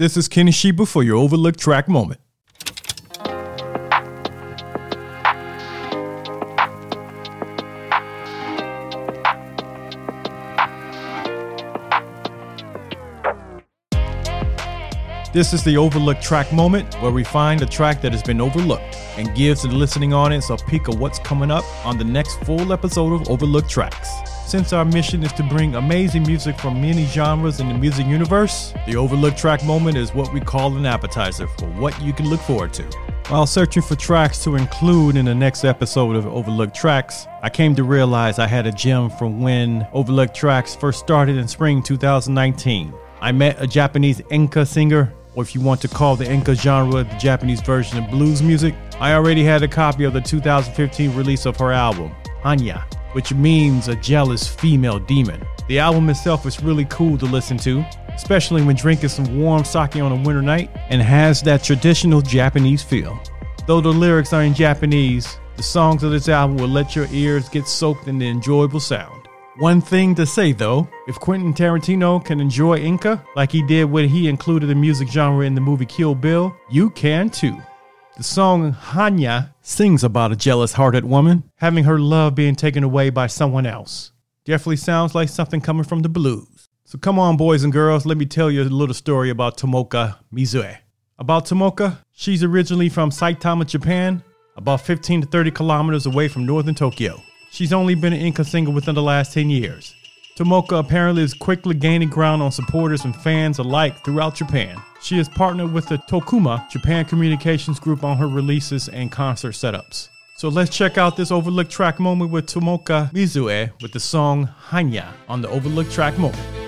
This is Kenny Sheba for your overlooked track moment. This is the overlooked track moment where we find a track that has been overlooked and gives the listening audience a peek of what's coming up on the next full episode of Overlooked Tracks. Since our mission is to bring amazing music from many genres in the music universe, the overlooked track moment is what we call an appetizer for what you can look forward to. While searching for tracks to include in the next episode of Overlooked Tracks, I came to realize I had a gem from when Overlooked Tracks first started in spring 2019. I met a Japanese enka singer or if you want to call the enka genre the Japanese version of blues music, I already had a copy of the 2015 release of her album, Hanya, which means a jealous female demon. The album itself is really cool to listen to, especially when drinking some warm sake on a winter night, and has that traditional Japanese feel. Though the lyrics are in Japanese, the songs of this album will let your ears get soaked in the enjoyable sound. One thing to say though, if Quentin Tarantino can enjoy enka like he did when he included the music genre in the movie Kill Bill, you can too. The song Hanya sings about a jealous hearted woman having her love being taken away by someone else. Definitely sounds like something coming from the blues. So come on, boys and girls, let me tell you a little story about Tomoka Mizue. About Tomoka, she's originally from Saitama, Japan, about 15 to 30 kilometers away from northern Tokyo. She's only been an enka singer within the last 10 years. Tomoka apparently is quickly gaining ground on supporters and fans alike throughout Japan. She has partnered with the Tokuma Japan Communications Group on her releases and concert setups. So let's check out this overlooked track moment with Tomoka Mizue with the song Hanya on the overlooked track moment.「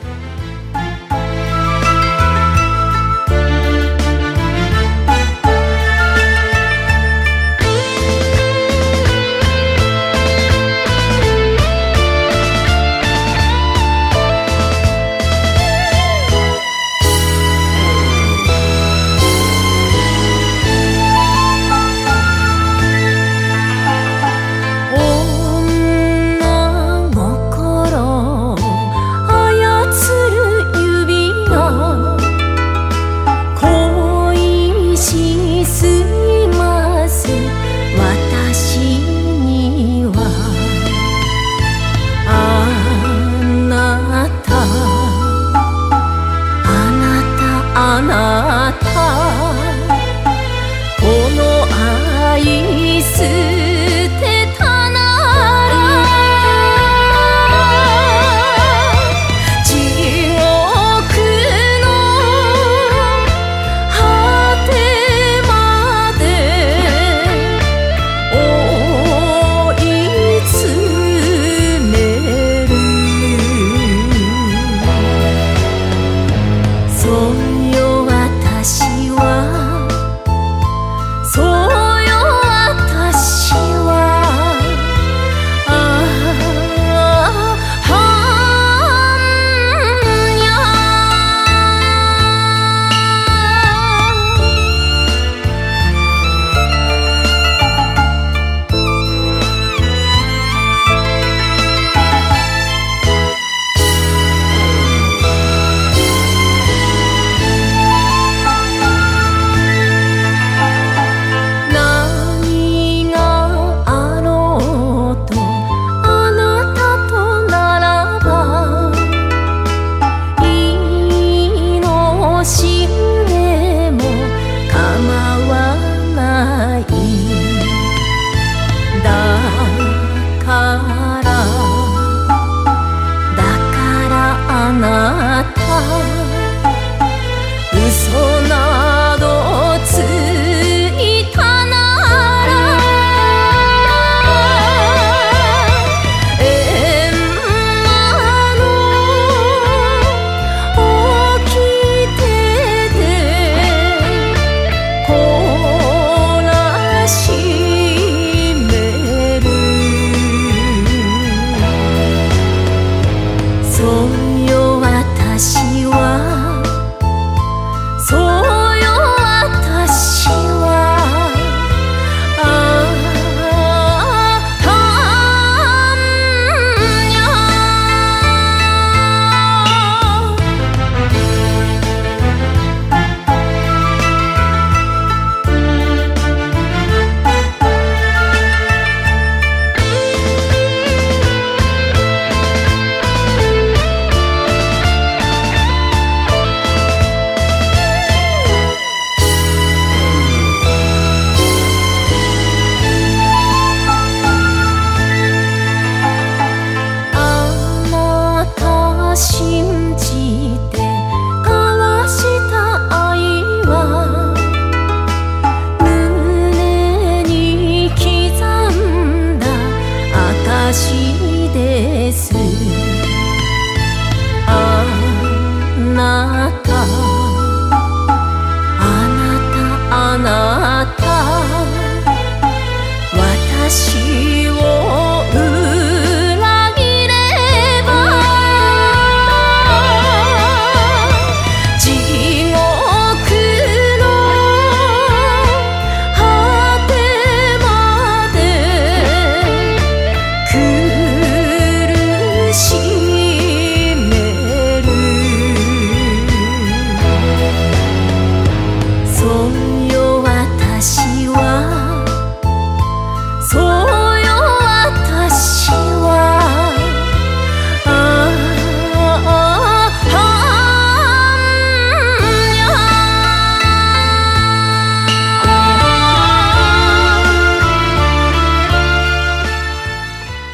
起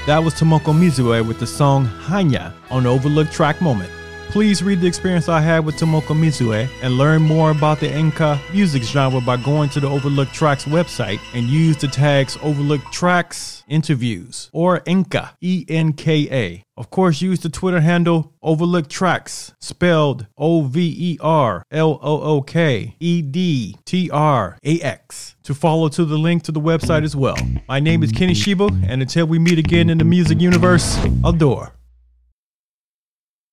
That was Tomoko Mizue with the song Hanya on Overlooked Track Moment. Please read the experience I had with Tomoko Mizue and learn more about the Enka music genre by going to the Overlooked Tracks website and use the tags Overlooked Tracks interviews or Enka, E N K A. Of course, use the Twitter handle Overlooked Trax, spelled O V E R L O O K E D T R A X, to follow to the link to the website as well. My name is Kenny Shiba, and until we meet again in the music universe, Adore.